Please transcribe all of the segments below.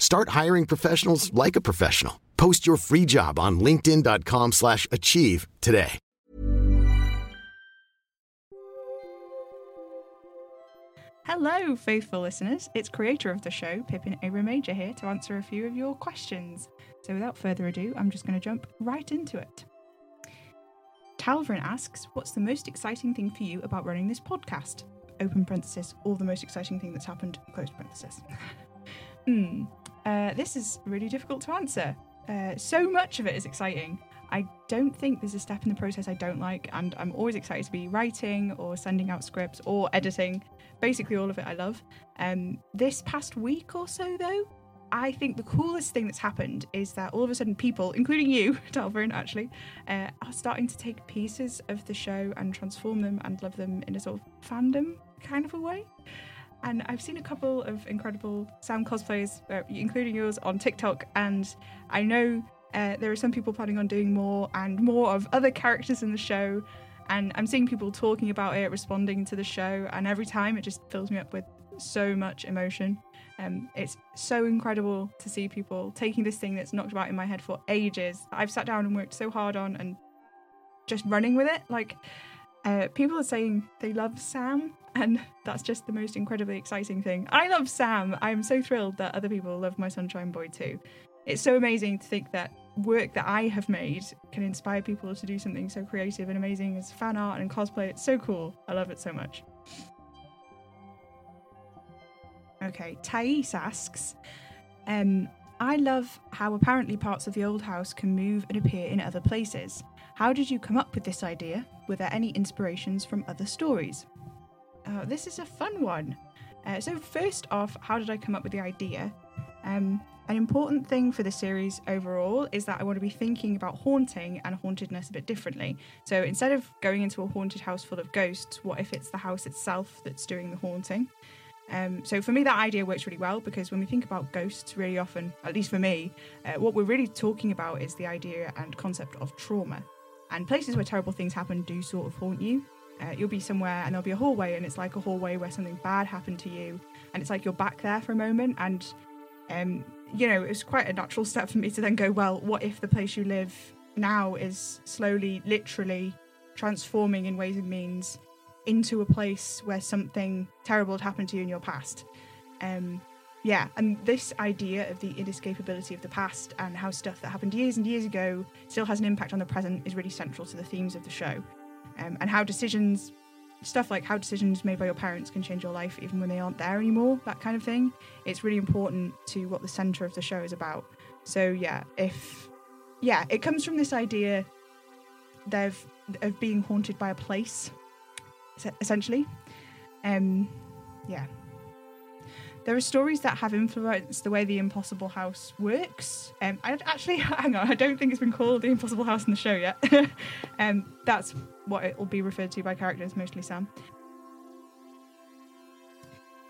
Start hiring professionals like a professional. Post your free job on linkedin.com/achieve slash achieve today. Hello, faithful listeners. It's creator of the show, Pippin Abram Major, here to answer a few of your questions. So, without further ado, I'm just going to jump right into it. Talvrin asks, What's the most exciting thing for you about running this podcast? Open parenthesis, all the most exciting thing that's happened, close parenthesis. hmm. Uh, this is really difficult to answer. Uh, so much of it is exciting. I don't think there's a step in the process I don't like, and I'm always excited to be writing or sending out scripts or editing. Basically, all of it I love. Um, this past week or so, though, I think the coolest thing that's happened is that all of a sudden people, including you, Talvin, actually, uh, are starting to take pieces of the show and transform them and love them in a sort of fandom kind of a way. And I've seen a couple of incredible Sam cosplays, uh, including yours, on TikTok, and I know uh, there are some people planning on doing more and more of other characters in the show. And I'm seeing people talking about it, responding to the show, and every time it just fills me up with so much emotion. Um, it's so incredible to see people taking this thing that's knocked about in my head for ages. I've sat down and worked so hard on and just running with it. Like, uh, people are saying they love Sam, and that's just the most incredibly exciting thing. I love Sam. I'm so thrilled that other people love my Sunshine Boy too. It's so amazing to think that work that I have made can inspire people to do something so creative and amazing as fan art and cosplay. It's so cool. I love it so much. Okay, Thais asks, um, I love how apparently parts of the old house can move and appear in other places. How did you come up with this idea? Were there any inspirations from other stories? Uh, this is a fun one. Uh, so, first off, how did I come up with the idea? Um, an important thing for the series overall is that I want to be thinking about haunting and hauntedness a bit differently. So, instead of going into a haunted house full of ghosts, what if it's the house itself that's doing the haunting? Um, so for me, that idea works really well because when we think about ghosts, really often, at least for me, uh, what we're really talking about is the idea and concept of trauma. And places where terrible things happen do sort of haunt you. Uh, you'll be somewhere and there'll be a hallway, and it's like a hallway where something bad happened to you, and it's like you're back there for a moment. And um, you know, it's quite a natural step for me to then go, well, what if the place you live now is slowly, literally transforming in ways and means into a place where something terrible had happened to you in your past. Um, yeah, and this idea of the inescapability of the past and how stuff that happened years and years ago still has an impact on the present is really central to the themes of the show. Um, and how decisions, stuff like how decisions made by your parents can change your life even when they aren't there anymore, that kind of thing, it's really important to what the centre of the show is about. So, yeah, if, yeah, it comes from this idea of, of being haunted by a place essentially. Um, yeah. There are stories that have influenced the way the Impossible House works. Um, I actually, hang on, I don't think it's been called the Impossible House in the show yet. um, that's what it will be referred to by characters, mostly Sam.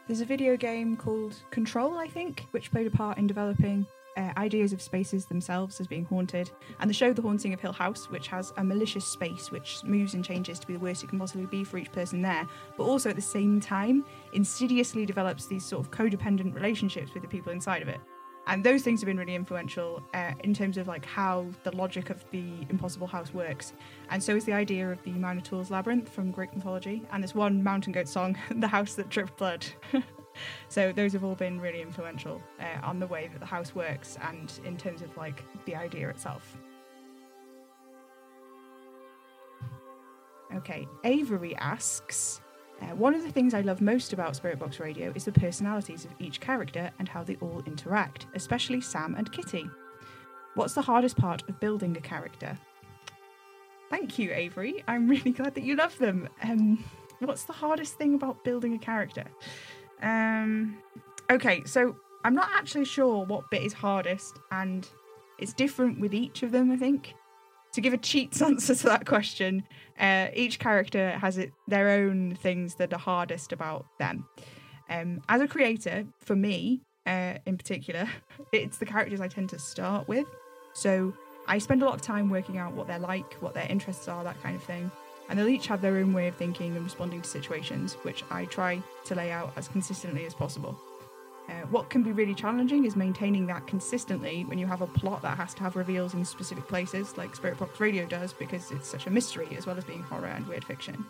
There's a video game called Control, I think, which played a part in developing uh, ideas of spaces themselves as being haunted, and the show The Haunting of Hill House, which has a malicious space which moves and changes to be the worst it can possibly be for each person there, but also at the same time insidiously develops these sort of codependent relationships with the people inside of it. And those things have been really influential uh, in terms of like how the logic of the Impossible House works. And so is the idea of the Minotaur's Labyrinth from Greek mythology, and this one mountain goat song, "The House That Dripped Blood." So those have all been really influential uh, on the way that the house works and in terms of like the idea itself. Okay, Avery asks. Uh, one of the things I love most about Spirit Box Radio is the personalities of each character and how they all interact, especially Sam and Kitty. What's the hardest part of building a character? Thank you, Avery. I'm really glad that you love them. Um, what's the hardest thing about building a character? Um, okay, so I'm not actually sure what bit is hardest, and it's different with each of them, I think. To give a cheats answer to that question, uh, each character has it, their own things that are hardest about them. Um, as a creator, for me uh, in particular, it's the characters I tend to start with. So I spend a lot of time working out what they're like, what their interests are, that kind of thing. And they'll each have their own way of thinking and responding to situations, which I try to lay out as consistently as possible. Uh, what can be really challenging is maintaining that consistently when you have a plot that has to have reveals in specific places, like Spirit Box Radio does, because it's such a mystery as well as being horror and weird fiction.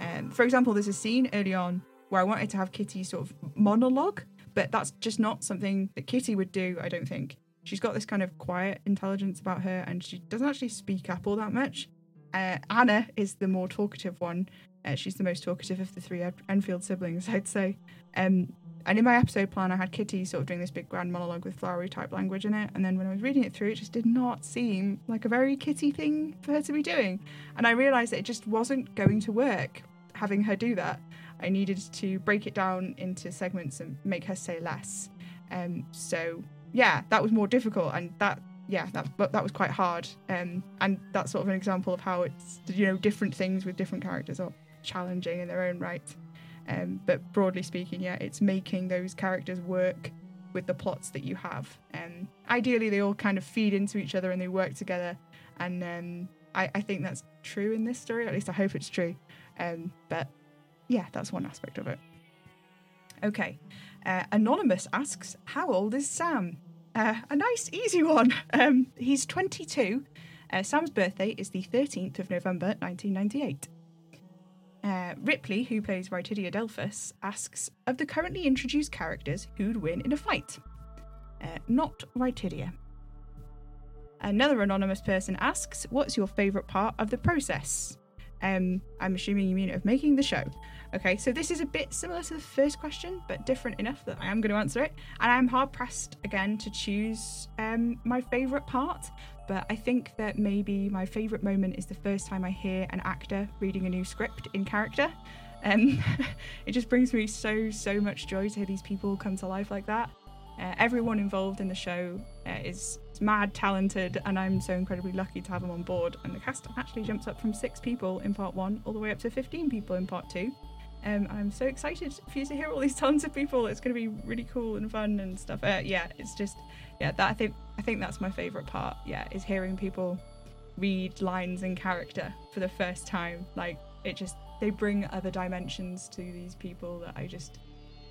Um, for example, there's a scene early on where I wanted to have Kitty sort of monologue, but that's just not something that Kitty would do, I don't think. She's got this kind of quiet intelligence about her and she doesn't actually speak up all that much. Uh, Anna is the more talkative one. Uh, she's the most talkative of the three Enfield siblings, I'd say. Um, and in my episode plan, I had Kitty sort of doing this big grand monologue with flowery type language in it. And then when I was reading it through, it just did not seem like a very Kitty thing for her to be doing. And I realised that it just wasn't going to work having her do that. I needed to break it down into segments and make her say less. Um, so yeah, that was more difficult, and that yeah, that that was quite hard. Um, and that's sort of an example of how it's you know different things with different characters are challenging in their own right. Um, but broadly speaking, yeah, it's making those characters work with the plots that you have. Um, ideally, they all kind of feed into each other and they work together. And um, I, I, think that's true in this story. At least I hope it's true. Um, but yeah, that's one aspect of it. Okay. Uh, Anonymous asks, How old is Sam? Uh, a nice, easy one. Um, he's 22. Uh, Sam's birthday is the 13th of November 1998. Uh, Ripley, who plays Rytidia Delphus, asks Of the currently introduced characters, who'd win in a fight? Uh, not Rytidia. Another anonymous person asks What's your favourite part of the process? Um, I'm assuming you mean of making the show. Okay, so this is a bit similar to the first question, but different enough that I am going to answer it. And I'm hard pressed again to choose um, my favourite part, but I think that maybe my favourite moment is the first time I hear an actor reading a new script in character. Um, it just brings me so, so much joy to hear these people come to life like that. Uh, everyone involved in the show uh, is mad talented, and I'm so incredibly lucky to have them on board. And the cast actually jumps up from six people in part one all the way up to 15 people in part two. Um, I'm so excited for you to hear all these tons of people. It's going to be really cool and fun and stuff. Uh, yeah, it's just yeah. That I think I think that's my favorite part. Yeah, is hearing people read lines in character for the first time. Like it just they bring other dimensions to these people that I just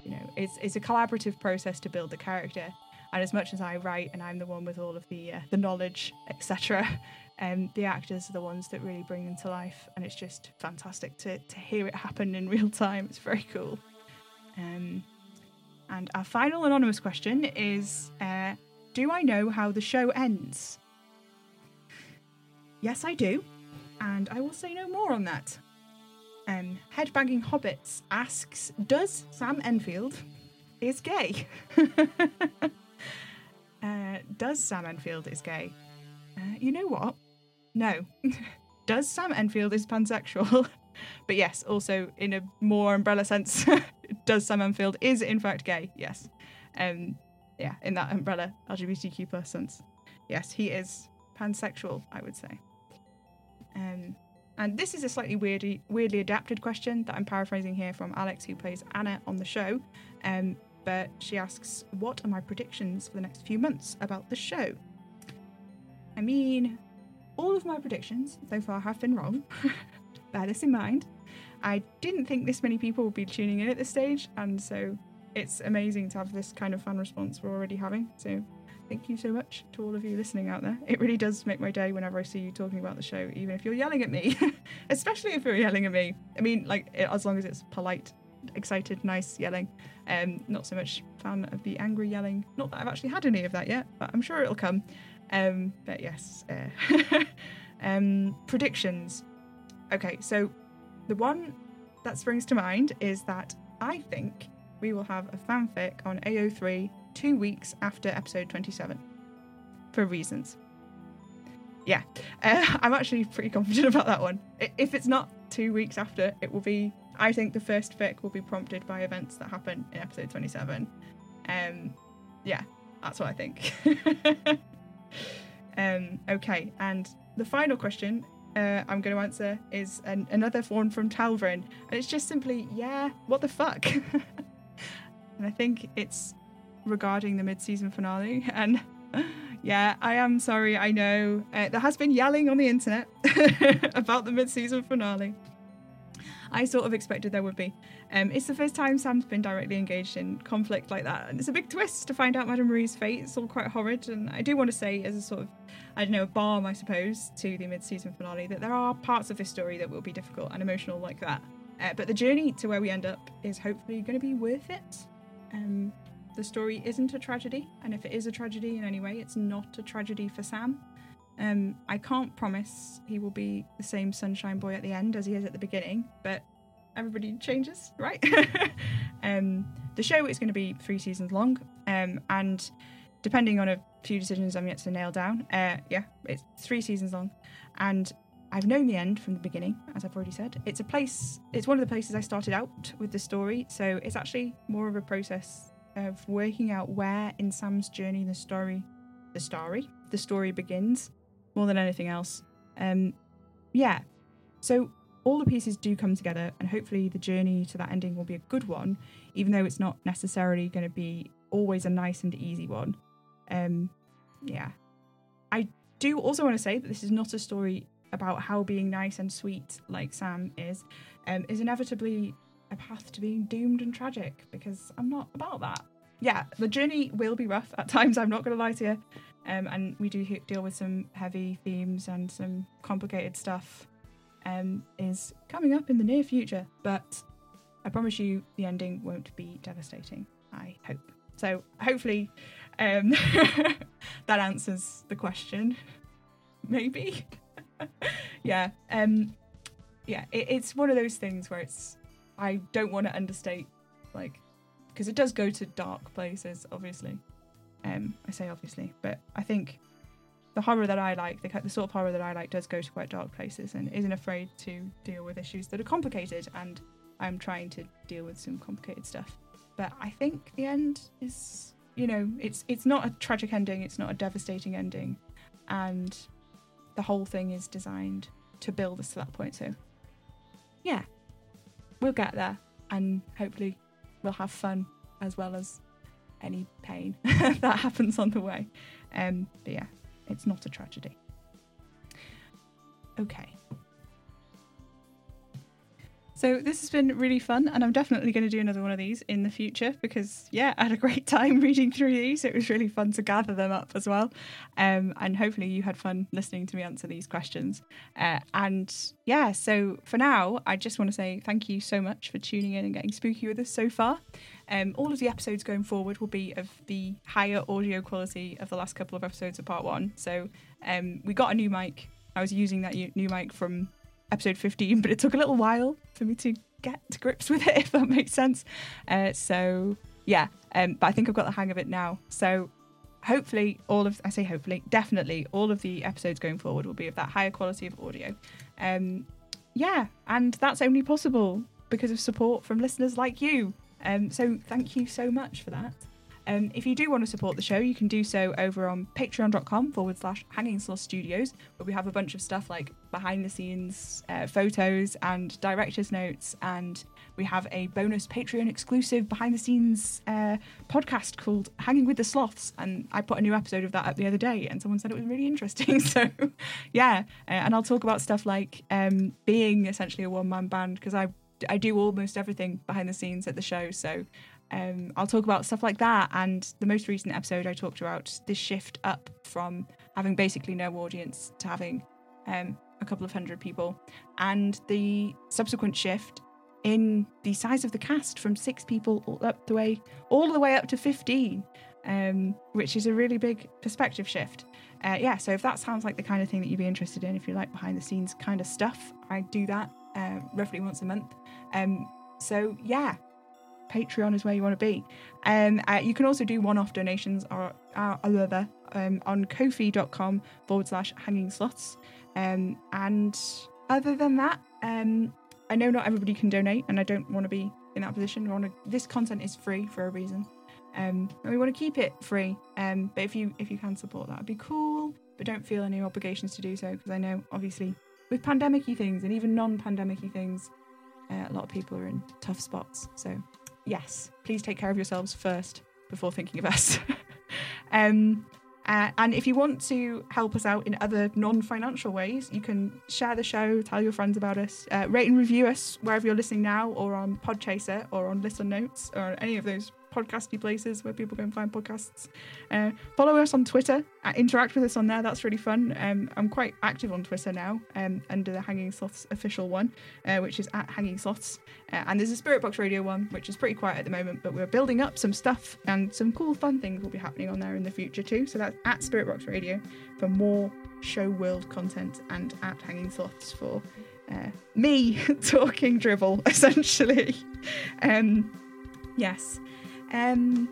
you know it's it's a collaborative process to build the character. And as much as I write and I'm the one with all of the uh, the knowledge, etc., um, the actors are the ones that really bring them to life, and it's just fantastic to, to hear it happen in real time. It's very cool. Um, and our final anonymous question is uh, Do I know how the show ends? Yes, I do, and I will say no more on that. Um, Headbanging Hobbits asks Does Sam Enfield is gay? uh, does Sam Enfield is gay? Uh, you know what? No. Does Sam Enfield is pansexual? but yes, also in a more umbrella sense, does Sam Enfield is in fact gay? Yes. Um, yeah, in that umbrella LGBTQ plus sense. Yes, he is pansexual, I would say. Um, and this is a slightly weirdly, weirdly adapted question that I'm paraphrasing here from Alex, who plays Anna on the show. Um, but she asks, What are my predictions for the next few months about the show? I mean, all of my predictions so far have been wrong. Bear this in mind. I didn't think this many people would be tuning in at this stage, and so it's amazing to have this kind of fan response we're already having. So thank you so much to all of you listening out there. It really does make my day whenever I see you talking about the show, even if you're yelling at me, especially if you're yelling at me. I mean, like, as long as it's polite, excited, nice yelling. Um, not so much fan of the angry yelling. Not that I've actually had any of that yet, but I'm sure it'll come. Um, but yes, uh, um, predictions. Okay, so the one that springs to mind is that I think we will have a fanfic on AO3 two weeks after episode 27 for reasons. Yeah, uh, I'm actually pretty confident about that one. If it's not two weeks after, it will be. I think the first fic will be prompted by events that happen in episode 27. Um, Yeah, that's what I think. um, okay, and the final question uh, I'm going to answer is an, another one from Talvin, and it's just simply, yeah, what the fuck? and I think it's regarding the mid-season finale, and yeah, I am sorry. I know uh, there has been yelling on the internet about the mid-season finale. I sort of expected there would be. Um, it's the first time Sam's been directly engaged in conflict like that, and it's a big twist to find out Madame Marie's fate. It's all quite horrid, and I do want to say, as a sort of, I don't know, a balm, I suppose, to the mid-season finale, that there are parts of this story that will be difficult and emotional like that. Uh, but the journey to where we end up is hopefully going to be worth it. Um, the story isn't a tragedy, and if it is a tragedy in any way, it's not a tragedy for Sam. Um, I can't promise he will be the same sunshine boy at the end as he is at the beginning, but everybody changes, right? um, the show is going to be three seasons long, um, and depending on a few decisions I'm yet to nail down, uh, yeah, it's three seasons long, and I've known the end from the beginning, as I've already said. It's a place, it's one of the places I started out with the story, so it's actually more of a process of working out where in Sam's journey the story, the story, the story begins, more than anything else. Um, yeah, so all the pieces do come together, and hopefully the journey to that ending will be a good one, even though it's not necessarily going to be always a nice and easy one. Um, yeah. I do also want to say that this is not a story about how being nice and sweet, like Sam is, um, is inevitably a path to being doomed and tragic, because I'm not about that. Yeah, the journey will be rough at times, I'm not going to lie to you. Um, and we do he- deal with some heavy themes and some complicated stuff um, is coming up in the near future, but I promise you the ending won't be devastating. I hope. So hopefully um, that answers the question. Maybe. yeah. Um, yeah. It, it's one of those things where it's. I don't want to understate, like, because it does go to dark places. Obviously, um, I say obviously, but I think the horror that I like, the, the sort of horror that I like, does go to quite dark places and isn't afraid to deal with issues that are complicated. And I'm trying to deal with some complicated stuff. But I think the end is, you know, it's it's not a tragic ending. It's not a devastating ending, and the whole thing is designed to build us to that point. So, yeah, we'll get there, and hopefully, we'll have fun as well as any pain that happens on the way. Um, but yeah, it's not a tragedy. Okay. So this has been really fun, and I'm definitely going to do another one of these in the future because, yeah, I had a great time reading through these. It was really fun to gather them up as well, um, and hopefully you had fun listening to me answer these questions. Uh, and yeah, so for now, I just want to say thank you so much for tuning in and getting spooky with us so far. Um, all of the episodes going forward will be of the higher audio quality of the last couple of episodes of part one. So um, we got a new mic. I was using that new mic from episode 15, but it took a little while for me to get to grips with it, if that makes sense. Uh, so, yeah, um, but I think I've got the hang of it now. So, hopefully, all of, I say hopefully, definitely, all of the episodes going forward will be of that higher quality of audio. Um, yeah, and that's only possible because of support from listeners like you. Um, so, thank you so much for that. Um, if you do want to support the show, you can do so over on patreon.com forward slash hanging sloth studios, where we have a bunch of stuff like behind the scenes uh, photos and director's notes. And we have a bonus Patreon exclusive behind the scenes uh, podcast called Hanging with the Sloths. And I put a new episode of that up the other day, and someone said it was really interesting. so, yeah. Uh, and I'll talk about stuff like um, being essentially a one man band because I I do almost everything behind the scenes at the show. So um, I'll talk about stuff like that. And the most recent episode, I talked about this shift up from having basically no audience to having um, a couple of hundred people, and the subsequent shift in the size of the cast from six people all up the way, all the way up to fifteen, um, which is a really big perspective shift. Uh, yeah, so if that sounds like the kind of thing that you'd be interested in, if you like behind the scenes kind of stuff, I do that uh, roughly once a month. Um, so yeah, Patreon is where you want to be. Um, uh, you can also do one-off donations or uh, other um, on kofi.com forward slash hanging sloths. Um, and other than that, um, I know not everybody can donate, and I don't want to be in that position. To, this content is free for a reason. Um, and we want to keep it free. Um, but if you if you can support that, would be cool. But don't feel any obligations to do so because I know obviously with pandemicy things and even non-pandemicy things, uh, a lot of people are in tough spots. So yes, please take care of yourselves first before thinking of us. um, uh, and if you want to help us out in other non financial ways, you can share the show, tell your friends about us, uh, rate and review us wherever you're listening now, or on Podchaser, or on Listen Notes, or any of those podcasty places where people can find podcasts. Uh, follow us on Twitter, interact with us on there. That's really fun. Um, I'm quite active on Twitter now um, under the Hanging Sloths official one, uh, which is at Hanging Sloths. Uh, and there's a Spirit Box Radio one, which is pretty quiet at the moment, but we're building up some stuff and some cool, fun things will be happening on there in the future too. So that's at Spirit Box Radio for more show world content and at Hanging Sloths for uh, me talking dribble, essentially. Um, yes. Um,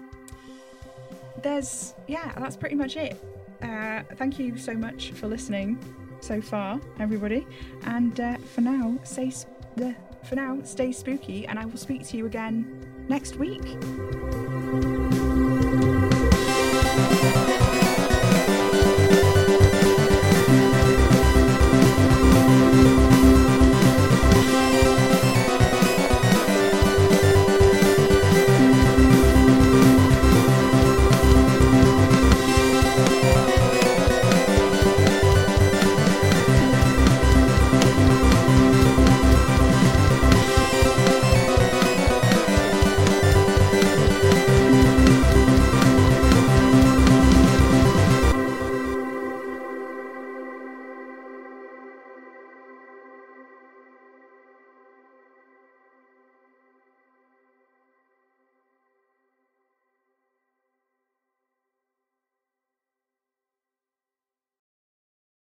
there's yeah, that's pretty much it. Uh, thank you so much for listening so far, everybody. And uh, for now, sp- the for now stay spooky, and I will speak to you again next week.